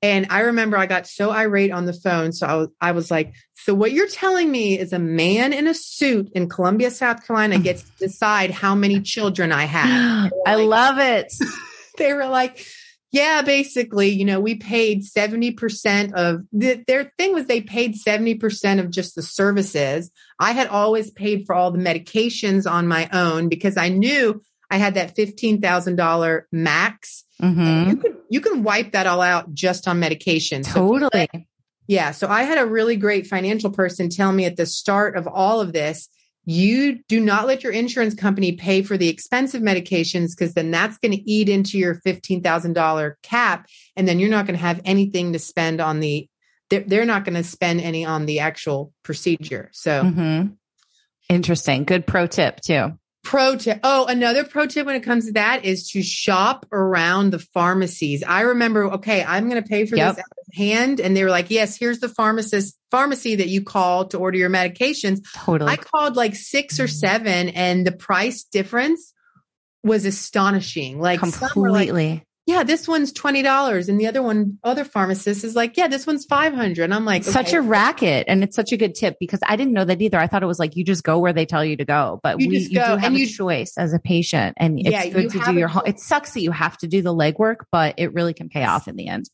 And I remember I got so irate on the phone. So I was, I was like, so what you're telling me is a man in a suit in Columbia, South Carolina mm. gets to decide how many children I have. I love it. They were like, Yeah, basically, you know, we paid 70% of the, their thing was they paid 70% of just the services. I had always paid for all the medications on my own because I knew I had that $15,000 max. Mm-hmm. You can you can wipe that all out just on medication. So Totally. yeah. So I had a really great financial person tell me at the start of all of this, you do not let your insurance company pay for the expensive medications because then that's going to eat into your $15,000 cap. And then you're not going to have anything to spend on the, they're, they're not going to spend any on the actual procedure. So Mm-hmm. Interesting. Good pro tip too. Pro tip. Oh, another pro tip when it comes to that is to shop around the pharmacies. I remember, okay, I'm going to pay for Yep. this out of hand. And they were like, yes, here's the pharmacist pharmacy that you call to order your medications. Totally. I called like six or seven and the price difference was astonishing. Like some were like, Completely. Yeah, this one's $20 and the other one, other pharmacist is like, yeah, this one's 500. And I'm like, such a racket. And it's such a good tip because I didn't know that either. I thought it was like you just go where they tell you to go, but You we, just you go, do have and a you- choice as a patient and it's Yeah, you good to do your, ho- it sucks that you have to do the legwork, but it really can pay off in the end.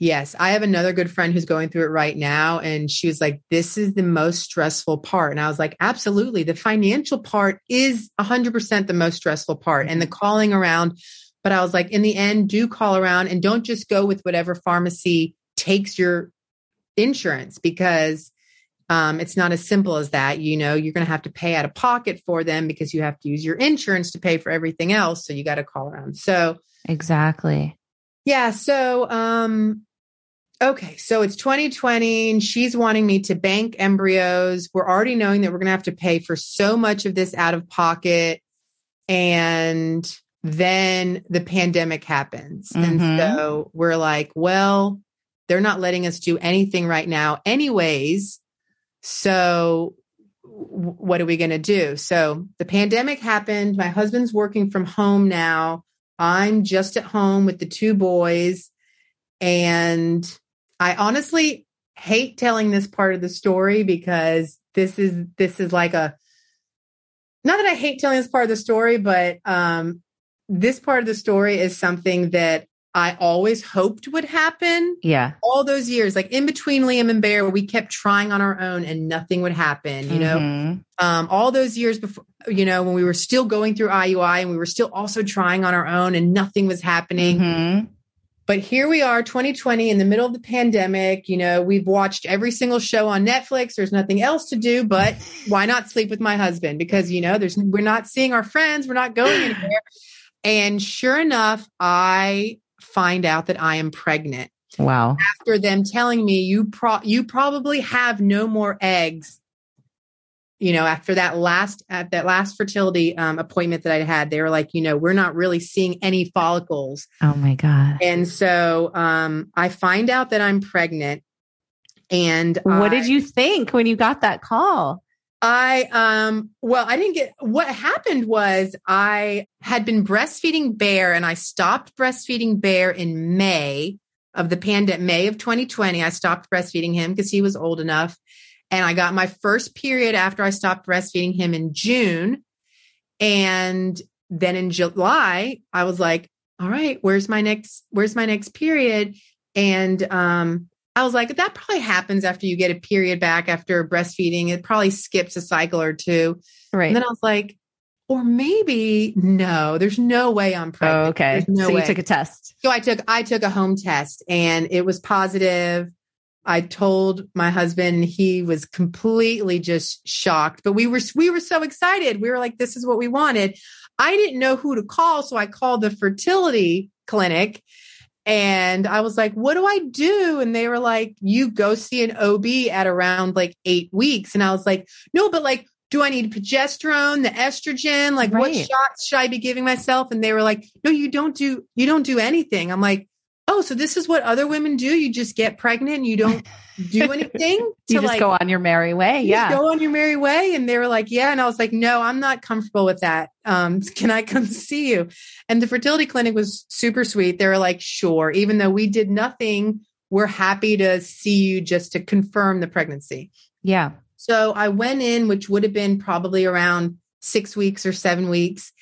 Yes, I have another good friend who's going through it right now. And she was like, This is the most stressful part. And I was like, Absolutely. The financial part is 100% the most stressful part and the mm-hmm. calling around. But I was like, In the end, do call around and don't just go with whatever pharmacy takes your insurance because um, it's not as simple as that. You know, you're going to have to pay out of pocket for them because you have to use your insurance to pay for everything else. So you got to call around. So, Exactly. yeah. So, um, okay. So it's 2020 and she's wanting me to bank embryos. We're already knowing that we're going to have to pay for so much of this out of pocket. And then the pandemic happens. And Mhm. so we're like, well, they're not letting us do anything right now, anyways. So, what are we going to do? So, the pandemic happened. My husband's working from home now. I'm just at home with the two boys. And I honestly hate telling this part of the story because this is this is like a not that I hate telling this part of the story, but um this part of the story is something that I always hoped would happen Yeah. all those years, like in between Liam and Bear, we kept trying on our own and nothing would happen, you know? Mhm. um, all those years before, you know, when we were still going through IUI and we were still also trying on our own and nothing was happening. Mhm. But here we are, 2020, in the middle of the pandemic. You know, we've watched every single show on Netflix. There's nothing else to do, but why not sleep with my husband? Because, you know, there's, we're not seeing our friends. We're not going anywhere. And sure enough, I find out that I am pregnant Wow. after them telling me you pro- you probably have no more eggs you know after that last at that last fertility um, appointment that i had they were like you know we're not really seeing any follicles Oh my God. and so um, i find out that i'm pregnant and What I- did you think when you got that call? I um well I didn't get what happened was I had been breastfeeding Bear and I stopped breastfeeding Bear in May of the pandemic May of 2020 I stopped breastfeeding him because he was old enough. And I got my first period after I stopped breastfeeding him in June. And then in July I was like all right where's my next where's my next period? And um I was like, that probably happens after you get a period back after breastfeeding. It probably skips a cycle or two. Right. And then I was like, or maybe no, there's no way I'm Oh, pregnant. okay. No so way. you took a test. so I took I took a home test and it was positive. I told my husband he was completely just shocked, but we were we were so excited. We were like, this is what we wanted. I didn't know who to call, so I called the fertility clinic and I was like, what do I do? And they were like, you go see an OB at around like eight weeks. And I was like, no, but like, do I need progesterone, the estrogen? Like what shots should I be giving myself? And they were like, no, you don't do, you don't do anything. I'm like, oh, so this is what other women do. You just get pregnant and you don't do anything You to just like go on your merry way. you just Yeah. go on your merry way. And they were like, yeah. And I was like, no, I'm not comfortable with that. Um, can I come see you? And the fertility clinic was super sweet. They were like, sure. Even though we did nothing, we're happy to see you just to confirm the pregnancy. Yeah. So I went in, which would have been probably around six weeks or seven weeks.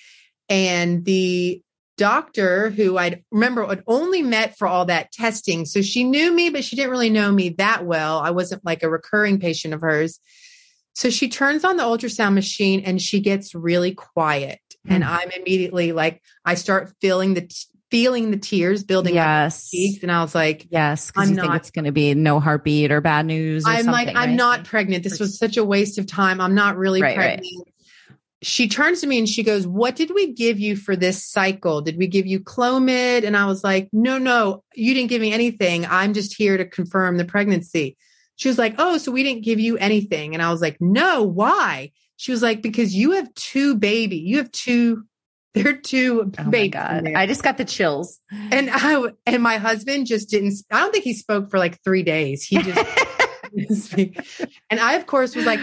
And the doctor who I'd remember had only met for all that testing. So she knew me, but she didn't really know me that well. I wasn't like a recurring patient of hers. So she turns on the ultrasound machine and she gets really quiet. Mm. And I'm immediately like, I start feeling the feeling the tears building yes. up cheeks, and I was like, "Yes, I'm not. it's going to be no heartbeat or bad news." Or I'm like. I'm not pregnant. This was such a waste of time. I'm not really right, pregnant. Right. She turns to me and she goes, "What did we give you for this cycle? Did we give you Clomid?" And I was like, "No, no, you didn't give me anything. I'm just here to confirm the pregnancy." She was like, "Oh, so we didn't give you anything?" And I was like, "No, why?" She was like, "Because you have two baby. You have two they're two oh babies. God. I just got the chills. And I and my husband just didn't I don't think he spoke for like 3 days. He just And I of course was like,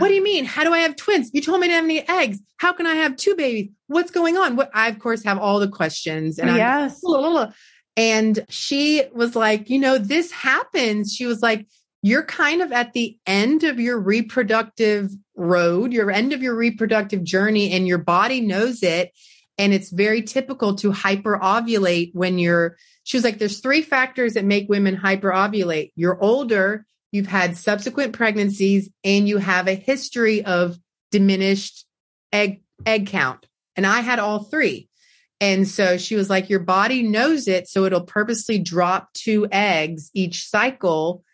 "What do you mean? How do I have twins? You told me to have any eggs. How can I have two babies? What's going on?" What I of course have all the questions and yes. I'm, and she was like, "You know, this happens." She was like, you're kind of at the end of your reproductive road, your end of your reproductive journey, and your body knows it. And it's very typical to hyperovulate when you're, she was like, there's three factors that make women hyperovulate. You're older, you've had subsequent pregnancies, and you have a history of diminished egg, egg count. And I had all three. And so she was like, your body knows it. So it'll purposely drop two eggs each cycle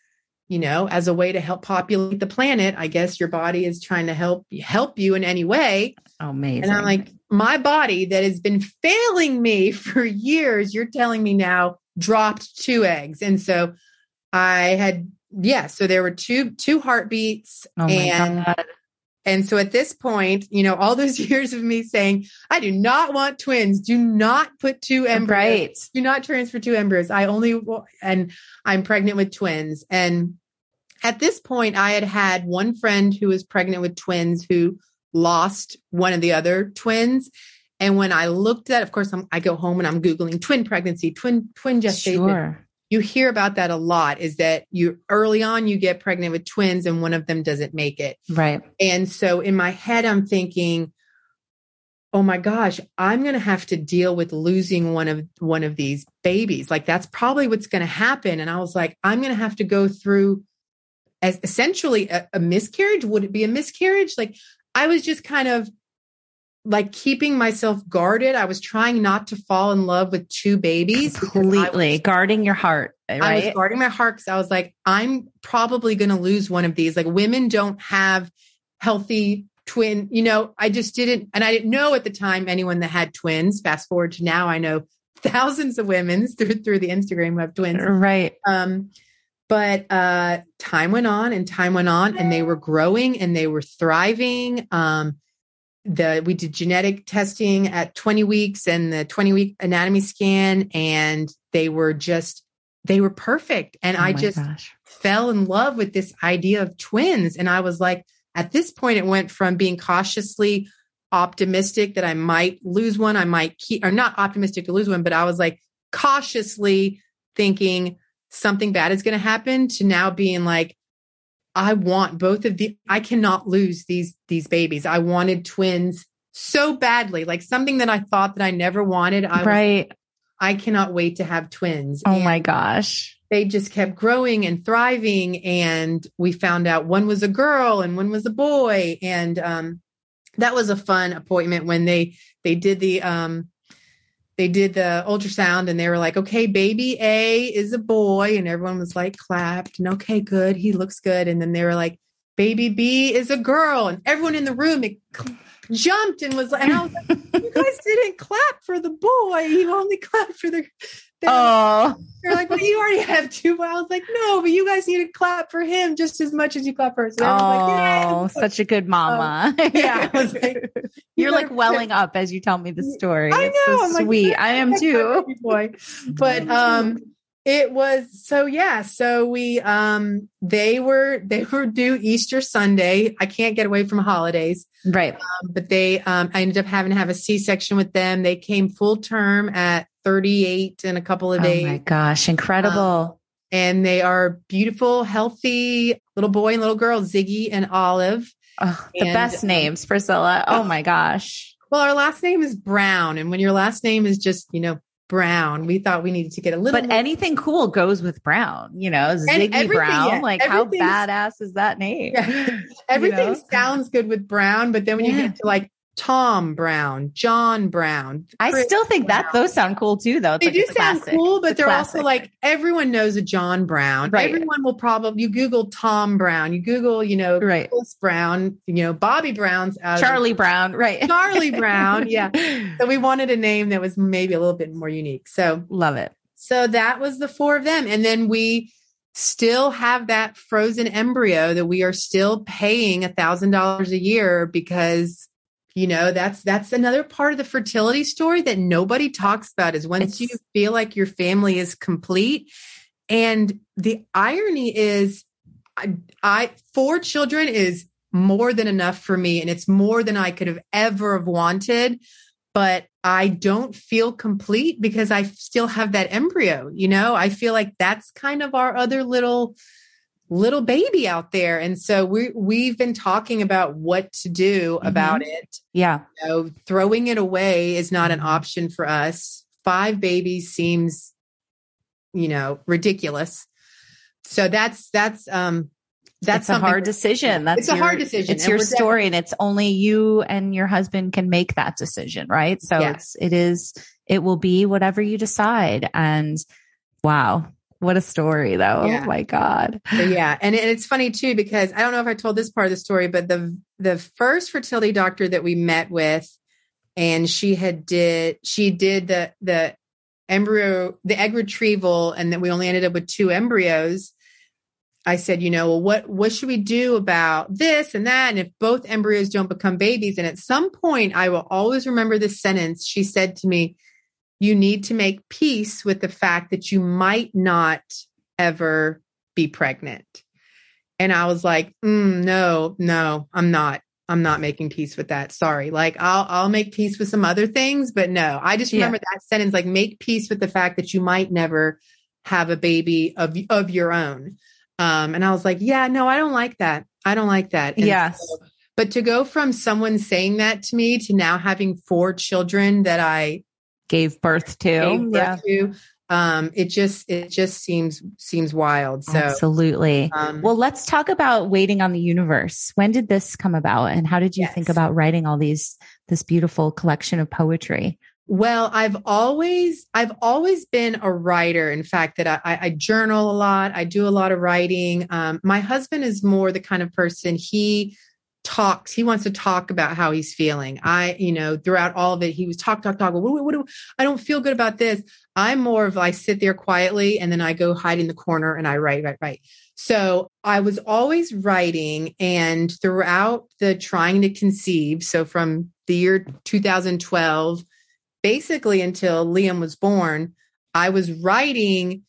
you know, as a way to help populate the planet. I guess your body is trying to help help you in any way. Amazing. And I'm like, my body that has been failing me for years, you're telling me now dropped two eggs. And so I had, yeah, so there were two two heartbeats oh and God. and so at this point, you know, all those years of me saying, I do not want twins. Do not put two embryos. Right. Do not transfer two embryos. I only, and I'm pregnant with twins. And at this point, I had had one friend who was pregnant with twins who lost one of the other twins. And when I looked at, of course, I'm, i go home and I'm Googling twin pregnancy, twin, twin gestation. Sure you hear about that a lot is that you early on you get pregnant with twins and one of them doesn't make it. Right. And so in my head I'm thinking oh my gosh, I'm going to have to deal with losing one of one of these babies. Like that's probably what's going to happen and I was like I'm going to have to go through as essentially a, a miscarriage. Would it be a miscarriage? Like I was just kind of like keeping myself guarded. I was trying not to fall in love with two babies. Completely was, guarding your heart. Right? I was guarding my heart because I was like, I'm probably going to lose one of these. Like women don't have healthy twin, you know, I just didn't, and I didn't know at the time anyone that had twins. Fast forward to now, I know thousands of women through, through the Instagram who have twins. Right. Um, but uh, time went on and time went on and they were growing and they were thriving. Um, the we did genetic testing at 20 weeks and the 20 week anatomy scan and they were just they were perfect and oh i just gosh. fell in love with this idea of twins and i was like at this point it went from being cautiously optimistic that i might lose one i might keep or not optimistic to lose one but i was like cautiously thinking something bad is going to happen to now being like I want both of the I cannot lose these these babies. I wanted twins so badly, like something that I thought that I never wanted. I right. Was, I cannot wait to have twins. Oh and my gosh. They just kept growing and thriving and we found out one was a girl and one was a boy and um that was a fun appointment when they they did the um they did the ultrasound and they were like, okay, baby A is a boy. And everyone was like, clapped and okay, good. He looks good. And then they were like, baby B is a girl. And everyone in the room jumped and was like, and I was like, you guys didn't clap for the boy. You only clapped for the oh, they're like, well, you already have two. I was like, no, but you guys need to clap for him just as much as you clap for us. oh, like, yeah. such a good mama. Um, yeah, like, you are like welling up as you tell me the story. I know, so sweet. Like, I am too, boy. But um, it was so yeah. So we um, they were they were due Easter Sunday. I can't get away from holidays, right? Um, but they um, I ended up having to have a C section with them. They came full term at 38 in a couple of days. Oh my gosh, incredible. Um, and they are beautiful, healthy little boy and little girl, Ziggy and Olive. Oh, the and, best names, Priscilla. Oh my gosh. Well, our last name is Brown. And when your last name is just, you know, Brown, we thought we needed to get a little. But anything cool goes with Brown, you know, Ziggy Brown. Yeah, like, how badass is that name? Yeah. Everything you know? sounds good with Brown, but then when yeah. you get to like Tom Brown, John Brown. I still think Brown. that those sound cool too, though. It's they like do sound classic. cool, but it's they're also like everyone knows a John Brown. Right. Everyone will probably you Google Tom Brown, you Google, you know, right. Chris Brown, you know, Bobby Brown's out Charlie of, Brown, right? Charlie Brown, yeah. So we wanted a name that was maybe a little bit more unique. So love it. So that was the four of them, and then we still have that frozen embryo that we are still paying a thousand dollars a year because you know that's that's another part of the fertility story that nobody talks about is once you feel like your family is complete. And the irony is I, I four children is more than enough for me and it's more than i could have ever have wanted but i don't feel complete because i still have that embryo you know? I feel like that's kind of our other little little baby out there and so we we've been talking about what to do mm-hmm. about it yeah you know, throwing it away is not an mm-hmm. option for us five babies seems you know ridiculous so that's that's um that's a hard decision. That's it's a hard decision. It's your story, and it's only you and your husband can make that decision, right? So yeah. it's it is it will be whatever you decide. And wow, what a story, though. Oh yeah. Oh my God. Yeah. And, and it's funny too, because I don't know if I told this part of the story, but the the first fertility doctor that we met with, and she had did she did the the embryo, the egg retrieval, and then we only ended up with two embryos. I said, you know, well, what what should we do about this and that? And if both embryos don't become babies, and at some point, I will always remember this sentence. She said to me, you need to make peace with the fact that you might not ever be pregnant. And I was like, mm, no, no, I'm not. I'm not making peace with that. Sorry. Like I'll I'll make peace with some other things, but no. I just remember yeah. that sentence like make peace with the fact that you might never have a baby of of your own. Um and I was like, yeah, no, I don't like that. I don't like that. And yes. So, but to go from someone saying that to me to now having four children that I gave birth to. Gave birth yeah. To, um, it just it just seems seems wild. So absolutely. Um, well, let's talk about waiting on the universe. When did this come about, and how did you yes. think about writing all these this beautiful collection of poetry? Well, I've always I've always been a writer. In fact, that I, I journal a lot. I do a lot of writing. Um, my husband is more the kind of person he talks he wants to talk about how he's feeling. I you know throughout all of it he was talk talk talk. What, what, what, i don't feel good about this. I'm more of i sit there quietly and then i go hide in the corner and i write write write. So i was always writing and throughout the trying to conceive so from the year 2012 basically until liam was born i was writing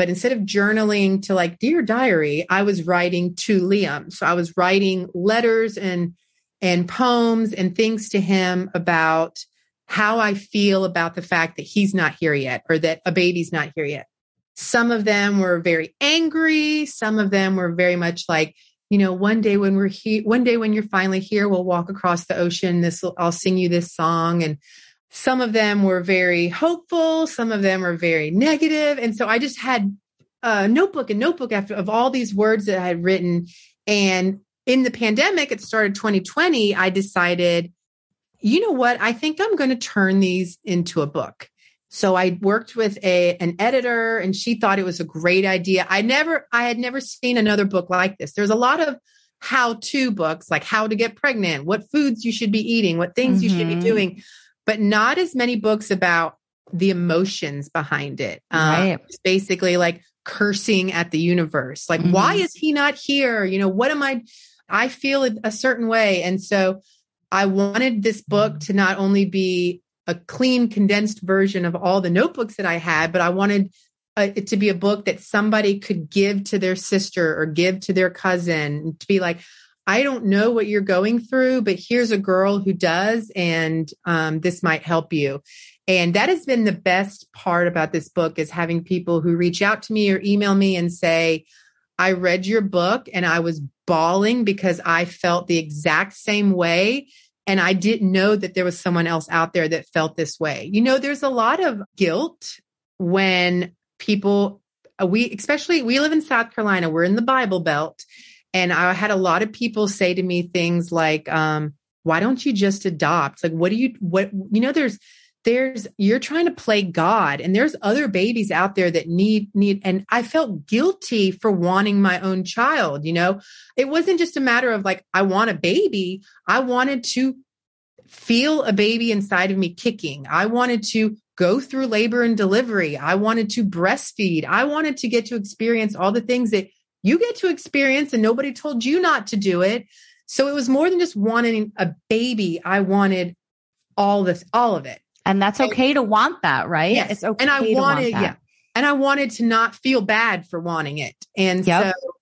but instead of journaling to like dear diary, I was writing to Liam. So I was writing letters and and poems and things to him about how I feel about the fact that he's not here yet or that a baby's not here yet. Some of them were very angry. Some of them were very much like, you know, one day when we're here, one day when you're finally here, we'll walk across the ocean. This I'll sing you this song. And some of them were very hopeful, some of them were very negative. And so I just had a notebook and notebook after of all these words that I had written. And in the pandemic, it started 2020, I decided, you know what? I think I'm going to turn these into a book. So I worked with a an editor and she thought it was a great idea. I never I had never seen another book like this. There's a lot of how to books like how to get pregnant, what foods you should be eating, what things mm-hmm. you should be mm-hmm. doing but not as many books about the emotions behind it. Um, right. Um, it's basically like cursing at the universe. Like, mm-hmm. why is he not here? You know, what am I? I feel a certain way. And so I wanted this book to not only be a clean, condensed version of all the notebooks that I had, but I wanted uh, it to be a book that somebody could give to their sister or give to their cousin to be like, I don't know what you're going through, but here's a girl who does, and um, this might help you. And that has been the best part about this book is having people who reach out to me or email me and say, I read your book and I was bawling because I felt the exact same way. And I didn't know that there was someone else out there that felt this way. You know, there's a lot of guilt when people, we, especially, we live in South Carolina, we're in the Bible Belt. And I had a lot of people say to me things like, um, why don't you just adopt? Like, what do you, what, you know, there's, there's you're trying to play god and there's other babies out there that need need and i felt guilty for wanting my own child you know? It wasn't just a matter of like i want a baby. I wanted to feel a baby inside of me kicking. I wanted to go through labor and delivery. I wanted to breastfeed. I wanted to get to experience all the things that you get to experience and nobody told you not to do it so it was more than just wanting a baby i wanted all this all of it and that's okay to want that, right? Yes. It's okay. And I wanted, want yeah. And I wanted to not feel bad for wanting it. And yep. so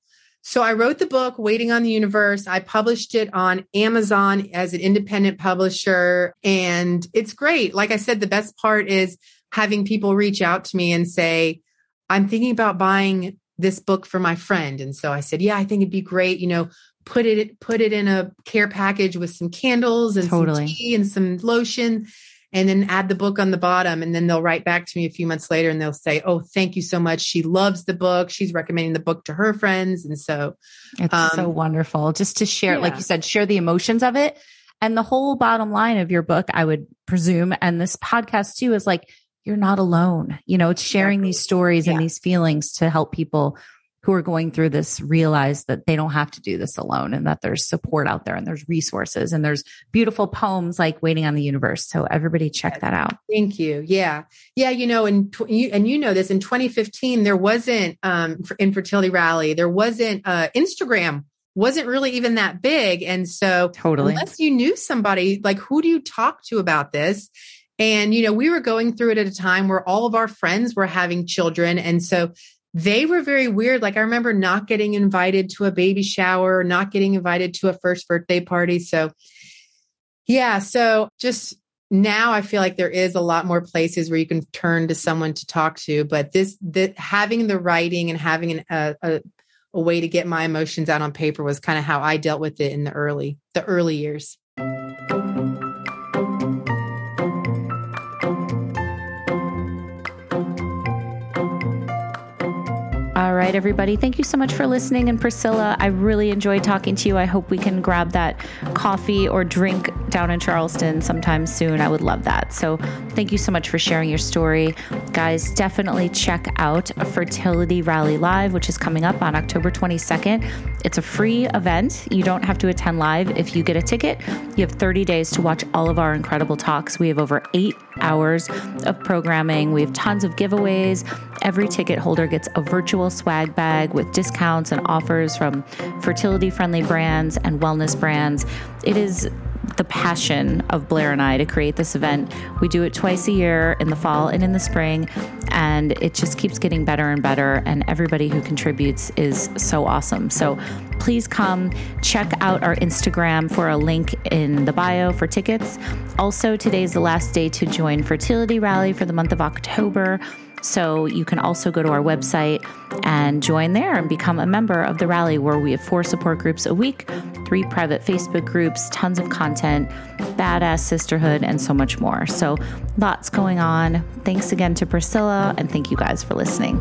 so I wrote the book, Waiting on the Universe. I published it on Amazon as an independent publisher. And it's great. Like I said, the best part is having people reach out to me and say, I'm thinking about buying this book for my friend. And so I said, Yeah, I think it'd be great. You know, put it put it in a care package with some candles and totally. some tea and some lotion and then add the book on the bottom. And then they'll write back to me a few months later and they'll say, Oh, thank you so much. She loves the book. She's recommending the book to her friends. And so it's um, so wonderful just to share, yeah. like you said, share the emotions of it. And the whole bottom line of your book, I would presume, and this podcast too, is like, you're not alone. You know, it's sharing these stories yeah. and these feelings to help people who are going through this realize that they don't have to do this alone and that there's support out there and there's resources and there's beautiful poems like waiting on the universe. So everybody check that out. Thank you. Yeah. Yeah you know and you and you know this in 2015 there wasn't um infertility rally. There wasn't uh instagram wasn't really even that big. And so totally. unless you knew somebody like who do you talk to about this and, you know, we were going through it at a time where all of our friends were having children. And so they were very weird. Like I remember not getting invited to a baby shower, not getting invited to a first birthday party. So yeah, so just now I feel like there is a lot more places where you can turn to someone to talk to, but this that having the writing and having an, a, a a way to get my emotions out on paper was kind of how I dealt with it in the early the early years. Right, everybody. Thank you so much for listening. And Priscilla, I really enjoyed talking to you. I hope we can grab that coffee or drink down in Charleston sometime soon. I would love that. So thank you so much for sharing your story. Guys, definitely check out a Fertility Rally Live, which is coming up on October 22nd. It's a free event. You don't have to attend live. If you get a ticket, you have 30 days to watch all of our incredible talks. We have over eight hours of programming. We have tons of giveaways. Every ticket holder gets a virtual swag bag with discounts and offers from fertility friendly brands and wellness brands. It is the passion of Blair and I to create this event. We do it twice a year in the fall and in the spring, and it just keeps getting better and better. And everybody who contributes is so awesome. So please come check out our Instagram for a link in the bio for tickets. Also, today is the last day to join Fertility Rally for the month of October. So you can also go to our website and join there and become a member of the rally where we have four support groups a week, three private Facebook groups, tons of content, badass sisterhood, and so much more. So lots going on. Thanks again to Priscilla, and thank you guys for listening.